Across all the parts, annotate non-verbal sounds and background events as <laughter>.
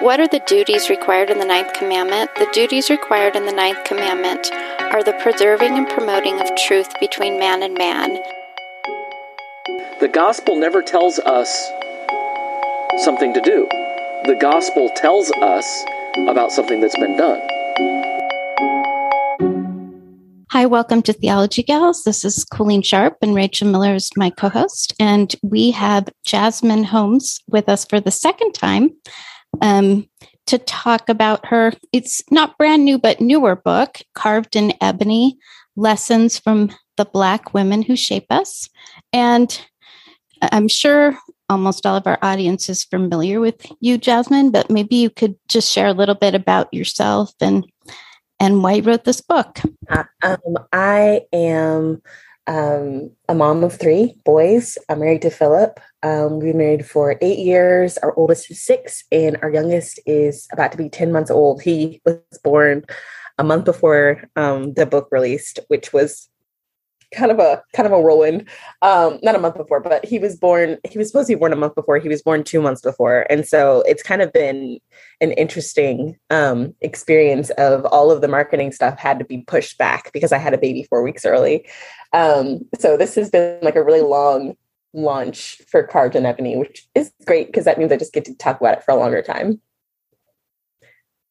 What are the duties required in the ninth commandment? The duties required in the ninth commandment are the preserving and promoting of truth between man and man. The gospel never tells us something to do. The gospel tells us about something that's been done. Hi, welcome to Theology Gals. This is Colleen Sharp and Rachel Miller is my co host. And we have Jasmine Holmes with us for the second time um, to talk about her, it's not brand new, but newer book, Carved in Ebony Lessons from the Black Women Who Shape Us. And I'm sure almost all of our audience is familiar with you, Jasmine, but maybe you could just share a little bit about yourself and and why you wrote this book. Uh, um, I am um, a mom of three boys. I'm married to Philip. Um, we've been married for eight years. Our oldest is six, and our youngest is about to be 10 months old. He was born a month before um, the book released, which was kind of a kind of a whirlwind. Um, not a month before, but he was born. He was supposed to be born a month before. He was born two months before, and so it's kind of been an interesting um, experience. Of all of the marketing stuff had to be pushed back because I had a baby four weeks early. Um, so this has been like a really long launch for Carved in Ebony, which is great because that means I just get to talk about it for a longer time.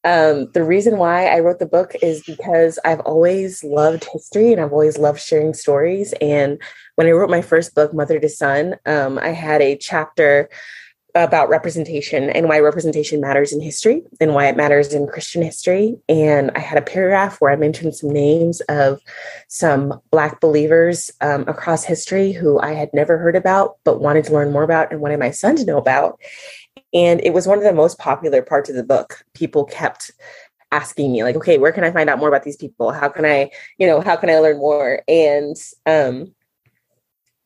Um, the reason why I wrote the book is because I've always loved history and I've always loved sharing stories. And when I wrote my first book, Mother to Son, um, I had a chapter about representation and why representation matters in history and why it matters in Christian history. And I had a paragraph where I mentioned some names of some Black believers um, across history who I had never heard about, but wanted to learn more about and wanted my son to know about. And it was one of the most popular parts of the book. People kept asking me like, okay, where can I find out more about these people? How can I, you know, how can I learn more? And um,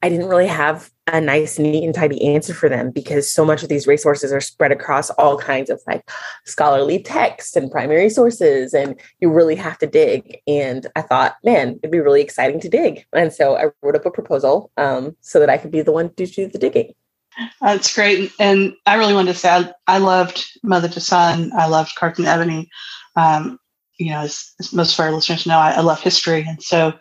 I didn't really have a nice, neat, and tidy answer for them because so much of these resources are spread across all kinds of like scholarly texts and primary sources, and you really have to dig. And I thought, man, it'd be really exciting to dig. And so I wrote up a proposal um, so that I could be the one to do the digging. That's great. And I really wanted to say I, I loved Mother to Son. I loved Carved in Ebony. Um, you know, as, as, most of our listeners know, I, I, love history. And so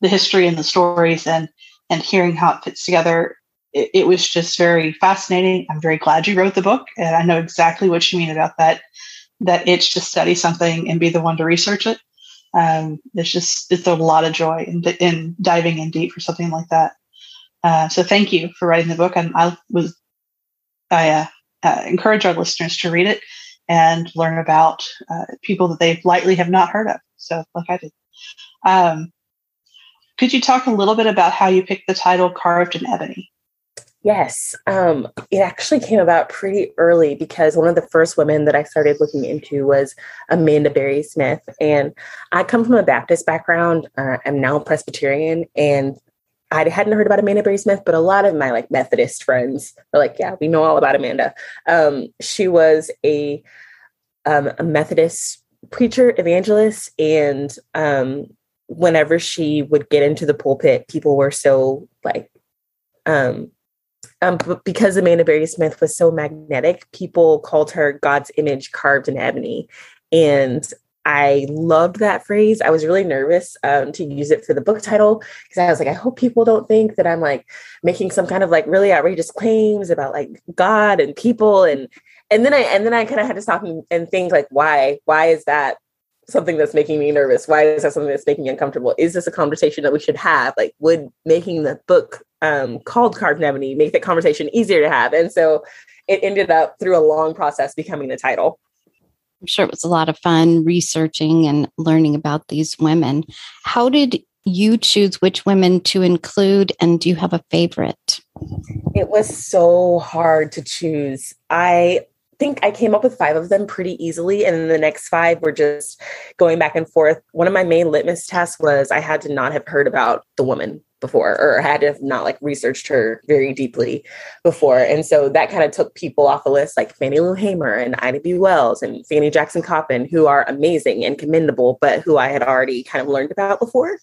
the history and the stories and and hearing how it fits together, it, it was just very fascinating. I'm very glad you wrote the book. And I know exactly what you mean about that, that itch to study something and be the one to research it. Um, it's just, it's a lot of joy in, in diving in deep for something like that. Uh, so thank you for writing the book. And I was, I uh, uh, encourage our listeners to read it and learn about uh, people that they lightly have not heard of. So, like I did. Um, could you talk a little bit about how you picked the title Carved in Ebony? Yes, um, it actually came about pretty early because one of the first women that I started looking into was Amanda Berry Smith. And I come from a Baptist background. Uh, I'm now Presbyterian, and I hadn't heard about Amanda Berry Smith, but a lot of my like Methodist friends are like, yeah, we know all about Amanda. Um, she was a, um, a Methodist preacher, evangelist, and um, whenever she would get into the pulpit, people were so like, um, um, because Amanda Berry Smith was so magnetic, people called her God's image carved in ebony. And I loved that phrase. I was really nervous um, to use it for the book title because I was like, I hope people don't think that I'm like making some kind of like really outrageous claims about like God and people and and then I and then I kind of had to stop and, and think like, why? Why is that something that's making me nervous? Why is that something that's making me uncomfortable? Is this a conversation that we should have? Like, would making the book um, called Carved Ebony make that conversation easier to have? And so it ended up through a long process becoming the title. I'm sure it was a lot of fun researching and learning about these women. How did you choose which women to include, and do you have a favorite? It was so hard to choose. I think I came up with five of them pretty easily. And the next five were just going back and forth. One of my main litmus tests was I had to not have heard about the woman before or had to have not like researched her very deeply before. And so that kind of took people off the list like Fannie Lou Hamer and Ida B. Wells and Fanny Jackson Coppin, who are amazing and commendable, but who I had already kind of learned about before.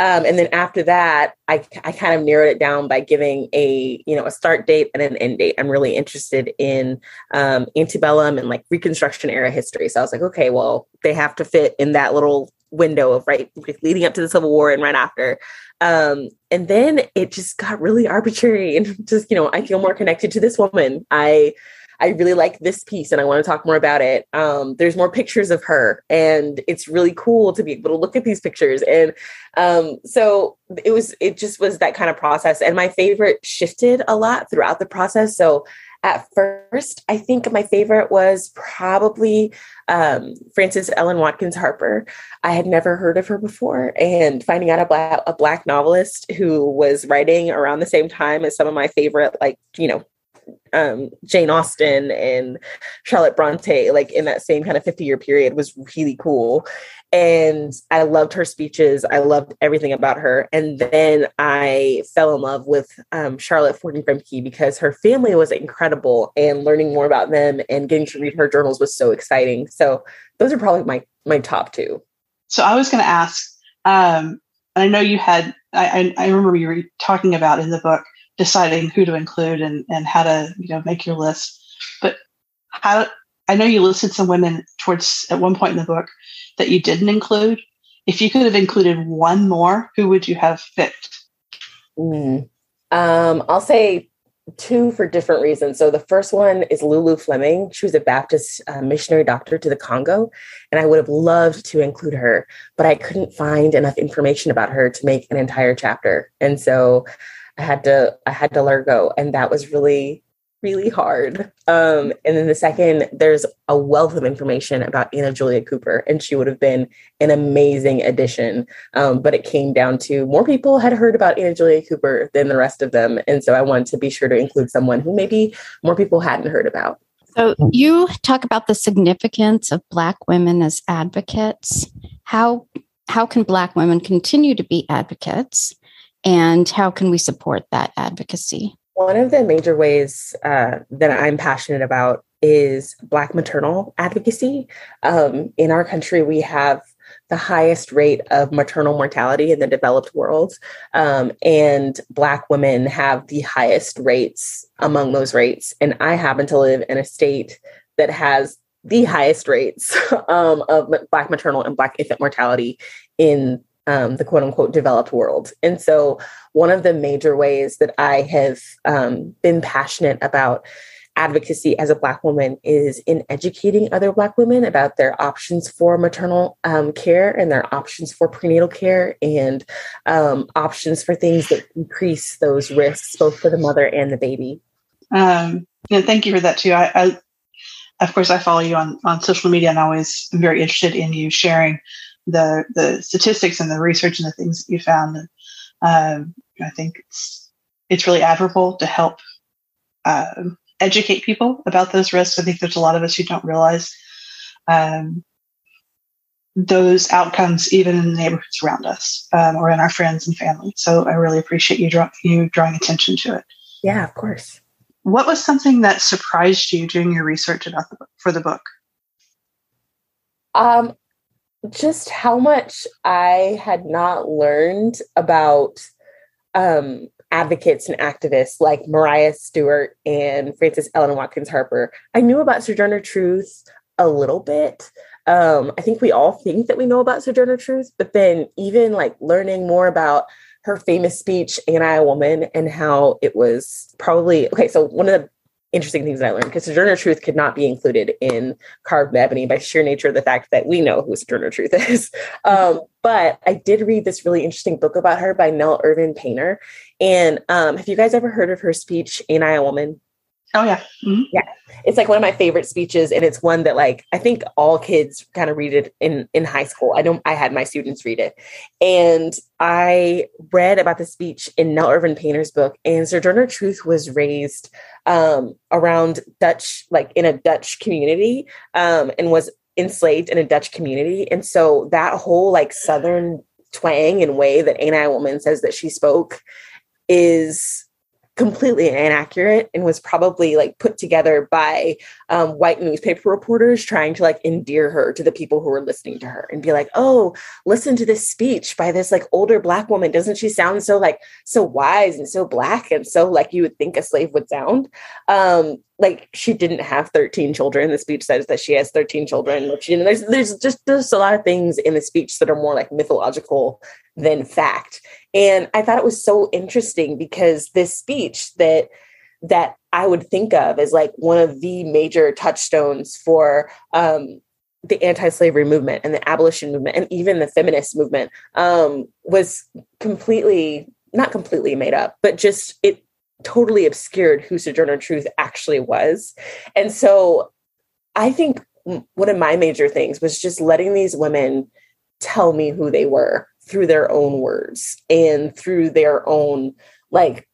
Um, and then after that, I, I kind of narrowed it down by giving a you know a start date and an end date. I'm really interested in um, antebellum and like Reconstruction era history. So I was like, okay, well, they have to fit in that little window of right leading up to the Civil War and right after. Um, and then it just got really arbitrary and <laughs> just you know I feel more connected to this woman. I I really like this piece and I want to talk more about it. Um, there's more pictures of her, and it's really cool to be able to look at these pictures. And um, so it was, it just was that kind of process. And my favorite shifted a lot throughout the process. So at first, I think my favorite was probably um, Frances Ellen Watkins Harper. I had never heard of her before, and finding out a black, a black novelist who was writing around the same time as some of my favorite, like, you know, um, Jane Austen and Charlotte Bronte, like in that same kind of 50 year period, was really cool. And I loved her speeches. I loved everything about her. And then I fell in love with um, Charlotte Forten Grimke because her family was incredible, and learning more about them and getting to read her journals was so exciting. So those are probably my my top two. So I was going to ask, um, I know you had. I, I remember you were talking about in the book deciding who to include and, and how to you know make your list. But how i know you listed some women towards at one point in the book that you didn't include. If you could have included one more who would you have picked? Mm. um, i'll say two for different reasons. So the first one is lulu fleming. She was a baptist uh, missionary doctor to the congo and i would have loved to include her but i couldn't find enough information about her to make an entire chapter. And so I had to I had to let her go, and that was really really hard. Um, and then the second, there's a wealth of information about Anna Julia Cooper, and she would have been an amazing addition. Um, but it came down to more people had heard about Anna Julia Cooper than the rest of them, and so I wanted to be sure to include someone who maybe more people hadn't heard about. So you talk about the significance of Black women as advocates. How how can Black women continue to be advocates? And how can we support that advocacy? One of the major ways uh, that I'm passionate about is Black maternal advocacy. Um, in our country, we have the highest rate of maternal mortality in the developed world, um, and Black women have the highest rates among those rates. And I happen to live in a state that has the highest rates <laughs> um, of Black maternal and Black infant mortality in um, the quote unquote developed world. And so, one of the major ways that I have um, been passionate about advocacy as a Black woman is in educating other Black women about their options for maternal um, care and their options for prenatal care and um, options for things that increase those risks both for the mother and the baby. Um, yeah, thank you for that too. I, I, of course, I follow you on on social media, and always am very interested in you sharing the the statistics and the research and the things that you found. And um, I think it's it's really admirable to help uh, educate people about those risks. I think there's a lot of us who don't realize um, those outcomes, even in the neighborhoods around us um, or in our friends and family. So I really appreciate you draw, you drawing attention to it. Yeah, of course. What was something that surprised you during your research about the book, for the book? Um, just how much I had not learned about um, advocates and activists like Maria Stewart and Frances Ellen Watkins Harper. I knew about Sojourner Truth a little bit. Um, I think we all think that we know about Sojourner Truth, but then even like learning more about her famous speech, Ain't I a Woman, and how it was probably okay. So, one of the interesting things that I learned because Sojourner Truth could not be included in Carved Ebony by sheer nature of the fact that we know who Sojourner Truth <laughs> is. Um, but I did read this really interesting book about her by Nell Irvin Painter. And um, have you guys ever heard of her speech, Ain't I a Woman? Oh yeah. Mm-hmm. Yeah. It's like one of my favorite speeches. And it's one that like I think all kids kind of read it in in high school. I don't I had my students read it. And I read about the speech in Nell Irvin Painter's book. And Sojourner Truth was raised um around Dutch, like in a Dutch community, um, and was enslaved in a Dutch community. And so that whole like southern twang and way that Ain't I a Woman says that she spoke is completely inaccurate and was probably like put together by um, white newspaper reporters trying to like endear her to the people who were listening to her and be like oh listen to this speech by this like older black woman. Doesn't she sound so like so wise and so black and so like you would think a slave would sound? Um like she didn't have 13 children. The speech says that she has 13 children she, there's there's just there's a lot of things in the speech that are more like mythological than fact. And I thought it was so interesting because this speech that that I would think of as like one of the major touchstones for um, the anti-slavery movement and the abolition movement and even the feminist movement um, was completely not completely made up, but just it totally obscured who Sojourner Truth actually was. And so I think one of my major things was just letting these women tell me who they were through their own words and through their own like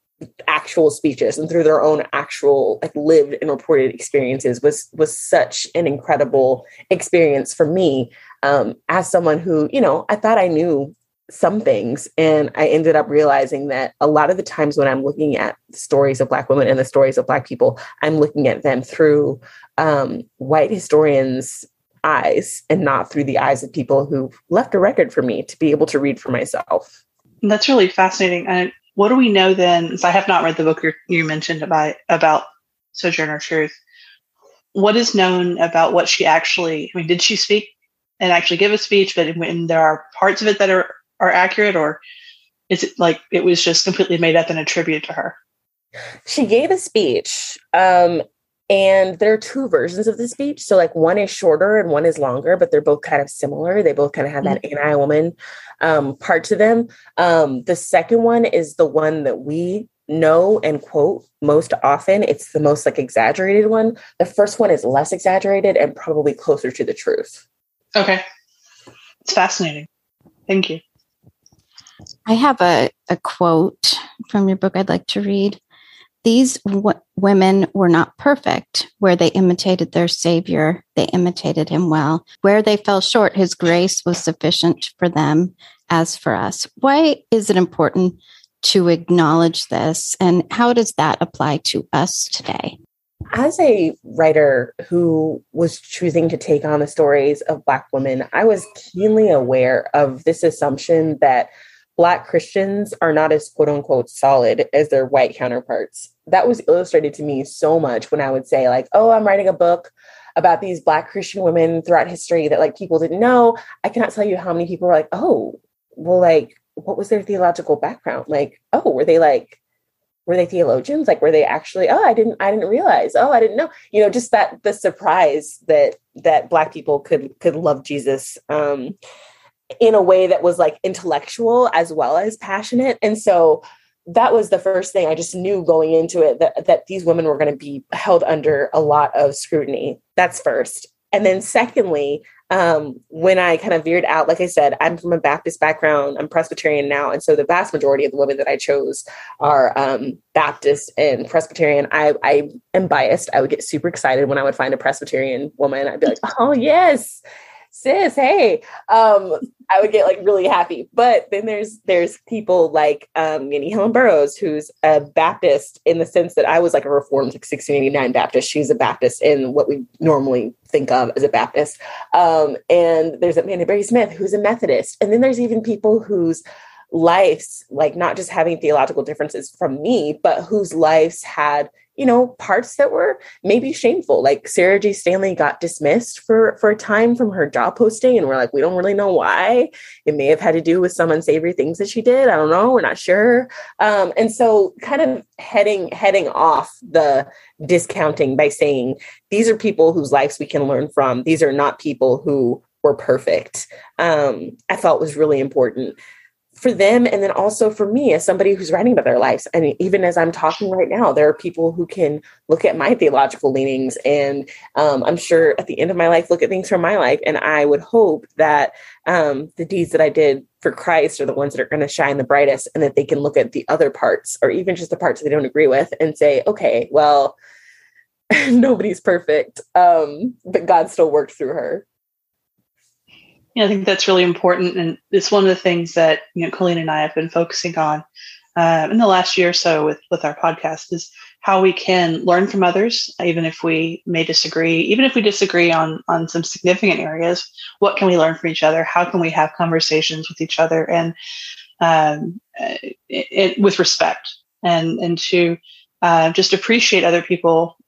actual speeches and through their own actual like lived and reported experiences was was such an incredible experience for me um as someone who you know i thought i knew some things and i ended up realizing that a lot of the times when i'm looking at stories of black women and the stories of black people i'm looking at them through um, white historians eyes and not through the eyes of people who left a record for me to be able to read for myself. That's really fascinating. And what do we know then? I have not read the book you mentioned about about Sojourner Truth. What is known about what she actually? I mean, did she speak and actually give a speech? But when there are parts of it that are are accurate, or is it like it was just completely made up and attributed to her? She gave a speech, um, and there are two versions of the speech. So, like, one is shorter and one is longer, but they're both kind of similar. They both kind of have that mm-hmm. anti woman um, part to them. Um, the second one is the one that we know and quote most often. It's the most like exaggerated one. The first one is less exaggerated and probably closer to the truth. Okay. It's fascinating. Thank you. I have a, a quote from your book I'd like to read. These w- women were not perfect. Where they imitated their Savior, they imitated him well. Where they fell short, his grace was sufficient for them as for us. Why is it important to acknowledge this? And how does that apply to us today? As a writer who was choosing to take on the stories of Black women, I was keenly aware of this assumption that Black Christians are not as quote unquote solid as their white counterparts. That was illustrated to me so much when I would say, like, oh, I'm writing a book about these Black Christian women throughout history that like people didn't know. I cannot tell you how many people were like, oh, well, like, what was their theological background? Like, oh, were they like, were they theologians? Like, were they actually, oh, I didn't, I didn't realize, oh, I didn't know, you know, just that the surprise that that Black people could could love Jesus. Um, in a way that was like intellectual as well as passionate. And so that was the first thing I just knew going into it that, that these women were going to be held under a lot of scrutiny. That's first. And then secondly, um, when I kind of veered out, like I said, I'm from a Baptist background, I'm Presbyterian now. And so the vast majority of the women that I chose are um, Baptist and Presbyterian. I, I am biased. I would get super excited when I would find a Presbyterian woman. I'd be like, oh, yes, sis, hey. Um, I would get like really happy. But then there's there's people like um Nannie Helen Burroughs, who's a Baptist in the sense that I was like a reformed like 1689 Baptist. She's a Baptist in what we normally think of as a Baptist. Um, and there's Amanda Berry Smith, who's a Methodist. And then there's even people whose lives, like not just having theological differences from me, but whose lives had you know, parts that were maybe shameful. Like Sarah J. Stanley got dismissed for for a time from her job posting, and we're like, we don't really know why. It may have had to do with some unsavory things that she did. I don't know. We're not sure. Um, and so, kind of heading heading off the discounting by saying these are people whose lives we can learn from. These are not people who were perfect. Um, I felt was really important for them and then also for me as somebody who's writing about their lives. And even as i'm talking right now there are people who can look at my theological leanings and um, i'm sure at the end of my life look at things from my life. And i would hope that um, the deeds that i did for christ are the ones that are going to shine the brightest and that they can look at the other parts or even just the parts they don't agree with and say okay well <laughs> nobody's perfect um, but god still worked through her yeah, I think that's really important, and it's one of the things that you know Colleen and I have been focusing on uh, in the last year or so with with our podcast is how we can learn from others, even if we may disagree, even if we disagree on on some significant areas. What can we learn from each other? How can we have conversations with each other and um, it, it, with respect and and to uh, just appreciate other people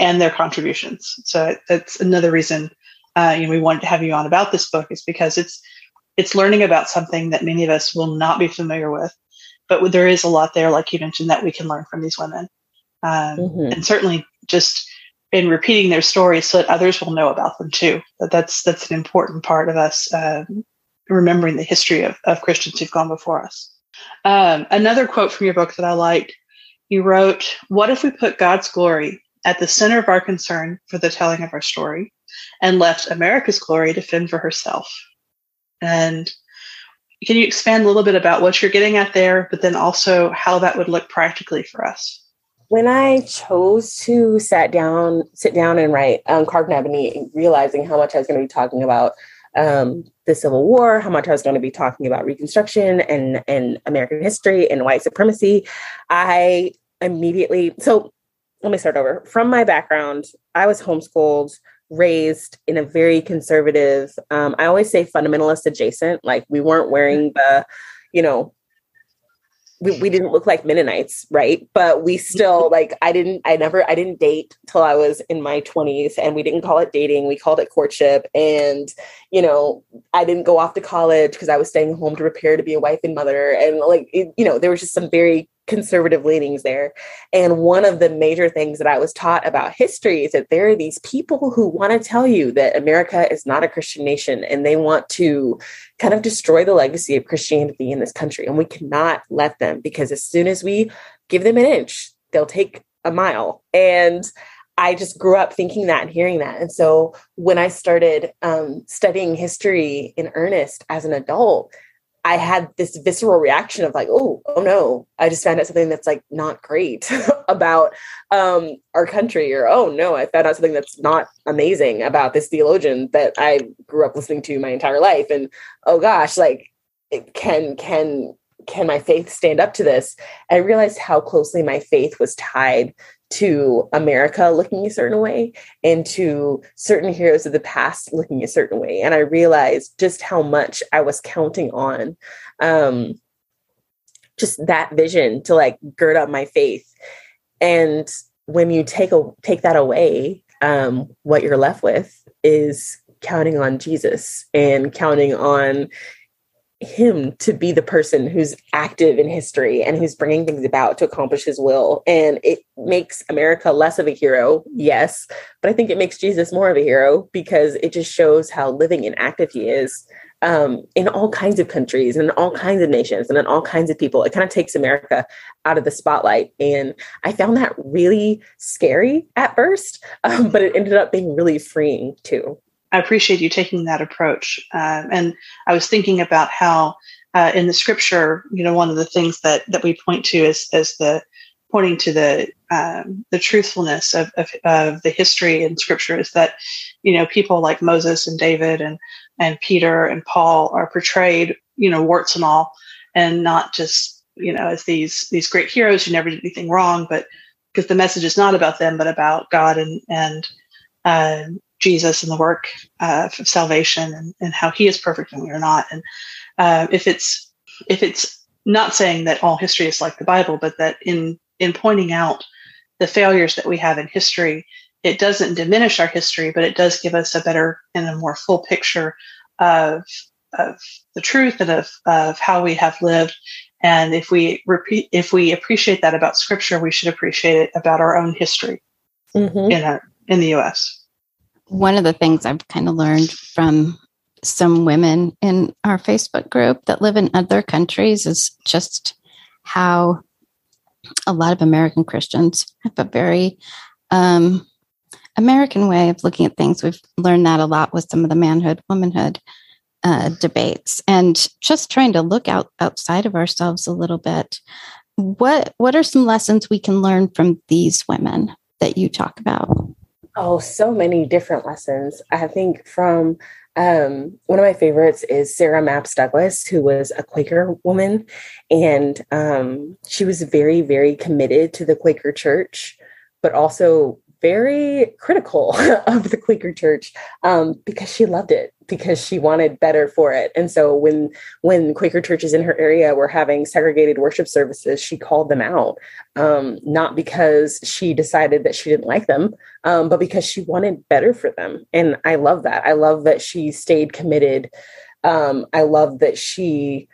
and their contributions. So that's another reason uh, you know, we wanted to have you on about this book is because it's it's learning about something that many of us will not be familiar with, but there is a lot there, like you mentioned, that we can learn from these women, um, mm-hmm. and certainly just in repeating their stories so that others will know about them too. That that's that's an important part of us uh, remembering the history of, of Christians who've gone before us. Um, another quote from your book that I liked, you wrote, "What if we put God's glory at the center of our concern for the telling of our story?" And left America's glory to fend for herself. And can you expand a little bit about what you're getting at there, but then also how that would look practically for us? When I chose to sit down, sit down and write um, Carved in Ebony, realizing how much I was going to be talking about um, the Civil War, how much I was going to be talking about Reconstruction and and American history and white supremacy, I immediately so let me start over. From my background, I was homeschooled raised in a very conservative um, i always say fundamentalist adjacent like we weren't wearing the you know we, we didn't look like mennonites right? But we still mm-hmm. like i didn't i never i didn't date till i was in my 20s and we didn't call it dating we called it courtship. And you know i didn't go off to college because i was staying home to prepare to be a wife and mother. And like it, you know there was just some very conservative leanings there. And one of the major things that I was taught about history is that there are these people who want to tell you that America is not a Christian nation and they want to kind of destroy the legacy of Christianity in this country. And we cannot let them because as soon as we give them an inch, they'll take a mile. And I just grew up thinking that and hearing that. And so when I started um, studying history in earnest as an adult, I had this visceral reaction of like, oh, oh no, I just found out something that's like not great <laughs> about um, our country, or oh no, I found out something that's not amazing about this theologian that I grew up listening to my entire life, and oh gosh, like, can can can my faith stand up to this? I realized how closely my faith was tied to America looking a certain way and to certain heroes of the past looking a certain way. And I realized just how much I was counting on um, just that vision to like gird up my faith. And when you take a, take that away, um, what you're left with is counting on Jesus and counting on him to be the person who's active in history and who's bringing things about to accomplish his will. And it makes America less of a hero, yes, but I think it makes Jesus more of a hero because it just shows how living and active he is um, in all kinds of countries and all kinds of nations and in all kinds of people. It kind of takes America out of the spotlight. And I found that really scary at first, <laughs> um, but it ended up being really freeing too. I appreciate you taking that approach. Um, and I was thinking about how uh, in the scripture, you know, one of the things that that we point to is as the pointing to the um, the truthfulness of, of, of the history in Scripture is that you know people like Moses and David and and Peter and Paul are portrayed you know warts and all, and not just you know as these these great heroes who never did anything wrong, but because the message is not about them but about God and and uh, Jesus and the work uh, of salvation and, and how He is perfect and we are not. And uh, if it's if it's not saying that all history is like the Bible, but that in in pointing out the failures that we have in history, it doesn't diminish our history, but it does give us a better and a more full picture of of the truth and of, of how we have lived. And if we repeat, if we appreciate that about Scripture, we should appreciate it about our own history mm-hmm. in our, in the U.S one of the things I've kind of learned from some women in our Facebook group that live in other countries is just how a lot of American Christians have a very um, American way of looking at things. We've learned that a lot with some of the manhood, womanhood uh, debates, and just trying to look out outside of ourselves a little bit. What What are some lessons we can learn from these women that you talk about? Oh, so many different lessons. I think from um, one of my favorites is Sarah Mapps Douglass, who was a Quaker woman. And um, she was very, very committed to the Quaker church, but also very critical <laughs> of the Quaker church um, because she loved it because she wanted better for it. And so when when Quaker churches in her area were having segregated worship services, she called them out, um, not because she decided that she didn't like them, um, but because she wanted better for them. And I love that. I love that she stayed committed. Um, I love that she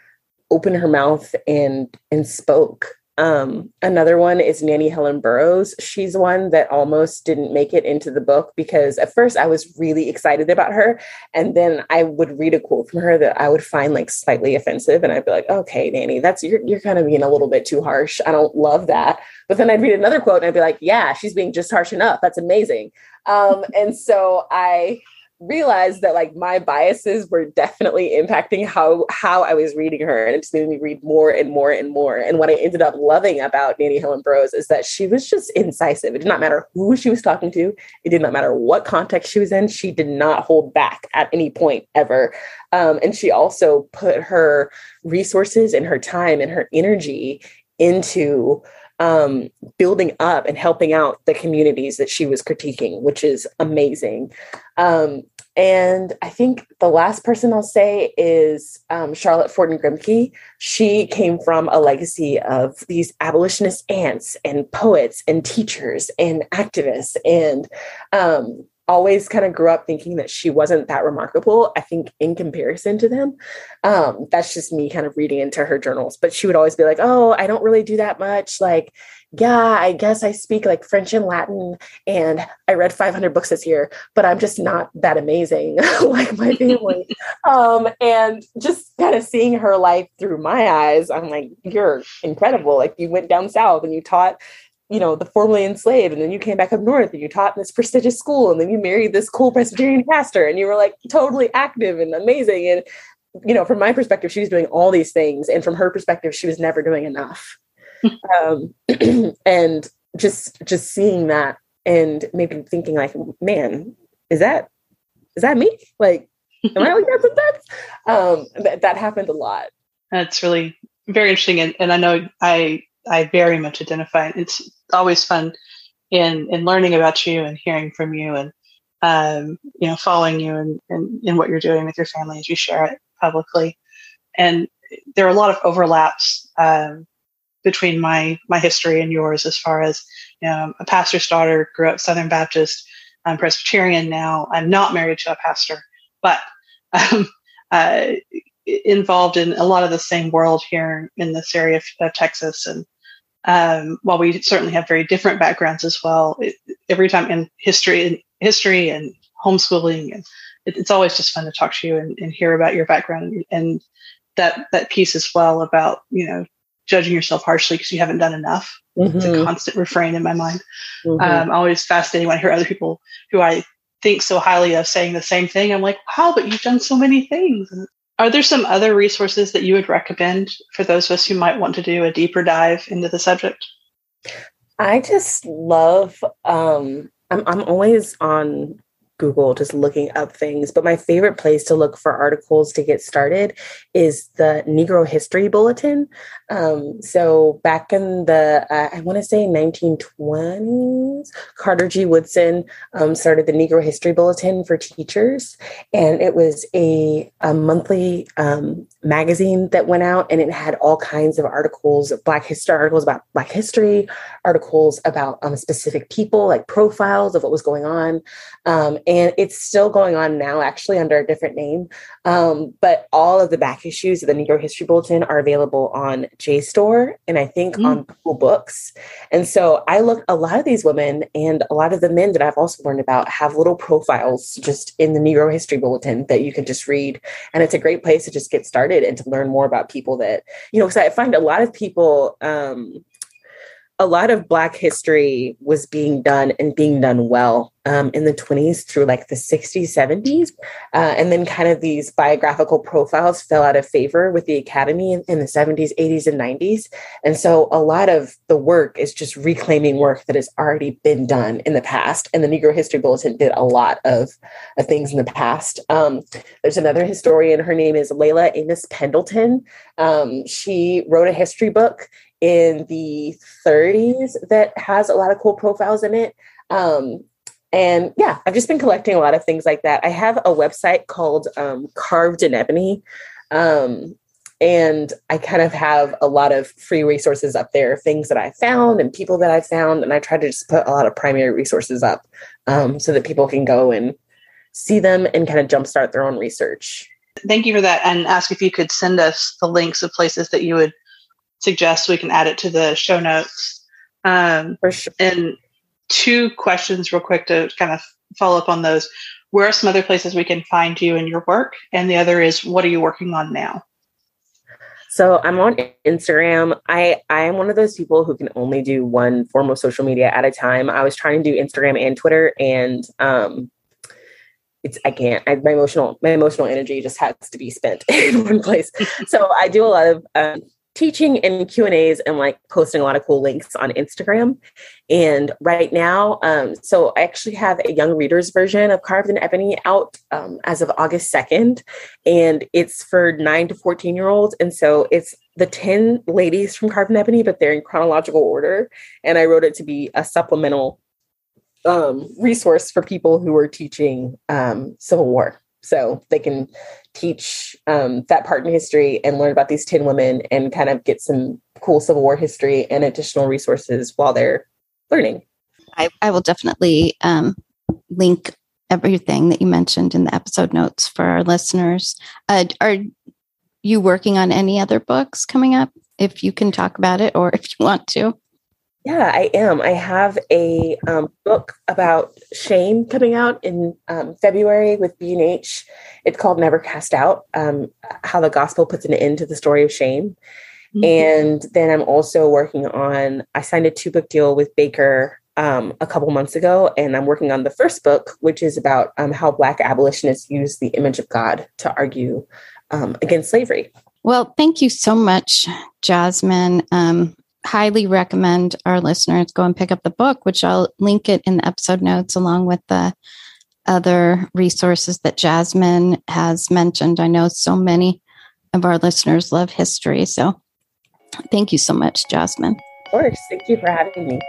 opened her mouth and and spoke um, another one is Nannie Helen Burroughs. She's one that almost didn't make it into the book because at first I was really excited about her. And then I would read a quote from her that I would find like slightly offensive. And I'd be like, okay, Nannie, that's you're, you're kind of being a little bit too harsh. I don't love that. But then I'd read another quote and I'd be like, yeah, she's being just harsh enough. That's amazing. Um, and so I realized that like my biases were definitely impacting how how I was reading her and it just made me read more and more and more. And what I ended up loving about Nannie Helen Burroughs is that she was just incisive. It did not matter who she was talking to. It did not matter what context she was in. She did not hold back at any point ever. Um, and she also put her resources and her time and her energy into um, building up and helping out the communities that she was critiquing, which is amazing. Um, and I think the last person I'll say is um, Charlotte Forten Grimke. She came from a legacy of these abolitionist aunts and poets and teachers and activists and um, always kind of grew up thinking that she wasn't that remarkable i think in comparison to them. Um, that's just me kind of reading into her journals but she would always be like oh i don't really do that much. Like yeah i guess i speak like french and latin and i read 500 books this year but i'm just not that amazing <laughs> like my family. <laughs> Um, and just kind of seeing her life through my eyes i'm like you're incredible. Like you went down south and you taught you know, the formerly enslaved, and then you came back up north and you taught in this prestigious school, and then you married this cool Presbyterian pastor, and you were like totally active and amazing. And you know, from my perspective, she was doing all these things, and from her perspective, she was never doing enough. <laughs> um, <clears throat> and just just seeing that, and maybe thinking like, man, is that is that me? Like, am I like that sometimes? Um, that, that happened a lot. That's really very interesting, and, and I know I I very much identify. It's always fun in in learning about you and hearing from you and um, you know following you and, and in what you're doing with your family as you share it publicly. And there are a lot of overlaps um, between my my history and yours as far as you know, a pastor's daughter, grew up Southern Baptist. I'm Presbyterian now. I'm not married to a pastor, but um, uh, involved in a lot of the same world here in this area of, of Texas and um, while we certainly have very different backgrounds as well, it, every time in history and history and homeschooling, and it, it's always just fun to talk to you and, and hear about your background and, and, that that piece as well about you know judging yourself harshly because you haven't done enough. Mm-hmm. It's a mm-hmm. constant refrain in my mind. Mm-hmm. Um, always fascinating when I hear other people who I think so highly of saying the same thing. I'm like, wow, but you've done so many things. And are there some other resources that you would recommend for those of us who might want to do a deeper dive into the subject? I just love um I'm I'm always on Google just looking up things. But my favorite place to look for articles to get started is the Negro History Bulletin. Um, so back in the, uh, I want to say 1920s, Carter G. Woodson um, started the Negro History Bulletin for teachers. And it was a, a monthly um, magazine that went out and it had all kinds of articles, Black history articles about Black history, articles about um, specific people, like profiles of what was going on. And it's still going on now, actually under a different name. Um, but all of the back issues of the Negro History Bulletin are available on JSTOR and I think mm. on Google Books. And so I look a lot of these women and a lot of the men that I've also learned about have little profiles just in the Negro History Bulletin that you can just read. And it's a great place to just get started and to learn more about people that, you know, because I find a lot of people um, a lot of Black history was being done and being done well um, in the 20s through like the 60s, 70s. Uh, and then kind of these biographical profiles fell out of favor with the Academy in, in, the 70s, 80s, and 90s. And so a lot of the work is just reclaiming work that has already been done in the past. And the Negro History Bulletin did a lot of, of things in the past. Um, there's another historian, her name is Leila Amos Pendleton. Um, she wrote a history book in the 30s that has a lot of cool profiles in it. Um, and yeah, I've just been collecting a lot of things like that. I have a website called um, Carved in Ebony. Um, and I kind of have a lot of free resources up there, things that I found and people that I found. And I try to just put a lot of primary resources up um, so that people can go and see them and kind of jumpstart their own research. Thank you for that. And ask if you could send us the links of places that you would suggest we can add it to the show notes. Um, For sure. And two questions, real quick, to kind of follow up on those. Where are some other places we can find you and your work? And the other is, what are you working on now? So I'm on Instagram. I I am one of those people who can only do one form of social media at a time. I was trying to do Instagram and Twitter, and um, it's I can't. I, my emotional my emotional energy just has to be spent <laughs> in one place. so I do a lot of um, teaching and Q and A's and like posting a lot of cool links on Instagram. And right now, um, so I actually have a young readers version of Carved in Ebony out um, as of August 2nd. And it's for nine to 14 year olds. And so it's the 10 ladies from Carved in Ebony, but they're in chronological order. And I wrote it to be a supplemental um, resource for people who are teaching um, Civil War so they can teach um, that part in history and learn about these 10 women and kind of get some cool Civil War history and additional resources while they're learning. I, I will definitely um, link everything that you mentioned in the episode notes for our listeners. Uh, are you working on any other books coming up? If you can talk about it or <laughs> if you want to. Yeah, I am. I have a um, book about shame coming out in um, February with B&H. It's called Never Cast Out, um, how the gospel puts an end to the story of shame. Mm-hmm. And then I'm also working on, I signed a two book deal with Baker um, a couple months ago, and I'm working on the first book, which is about um, how Black abolitionists use the image of God to argue um, against slavery. Well, thank you so much, Jasmine. Um, highly recommend our listeners go and pick up the book, which I'll link it in the episode notes along with the other resources that Jasmine has mentioned. I know so many of our listeners love history. So thank you so much, Jasmine. Of course. Thank you for having me.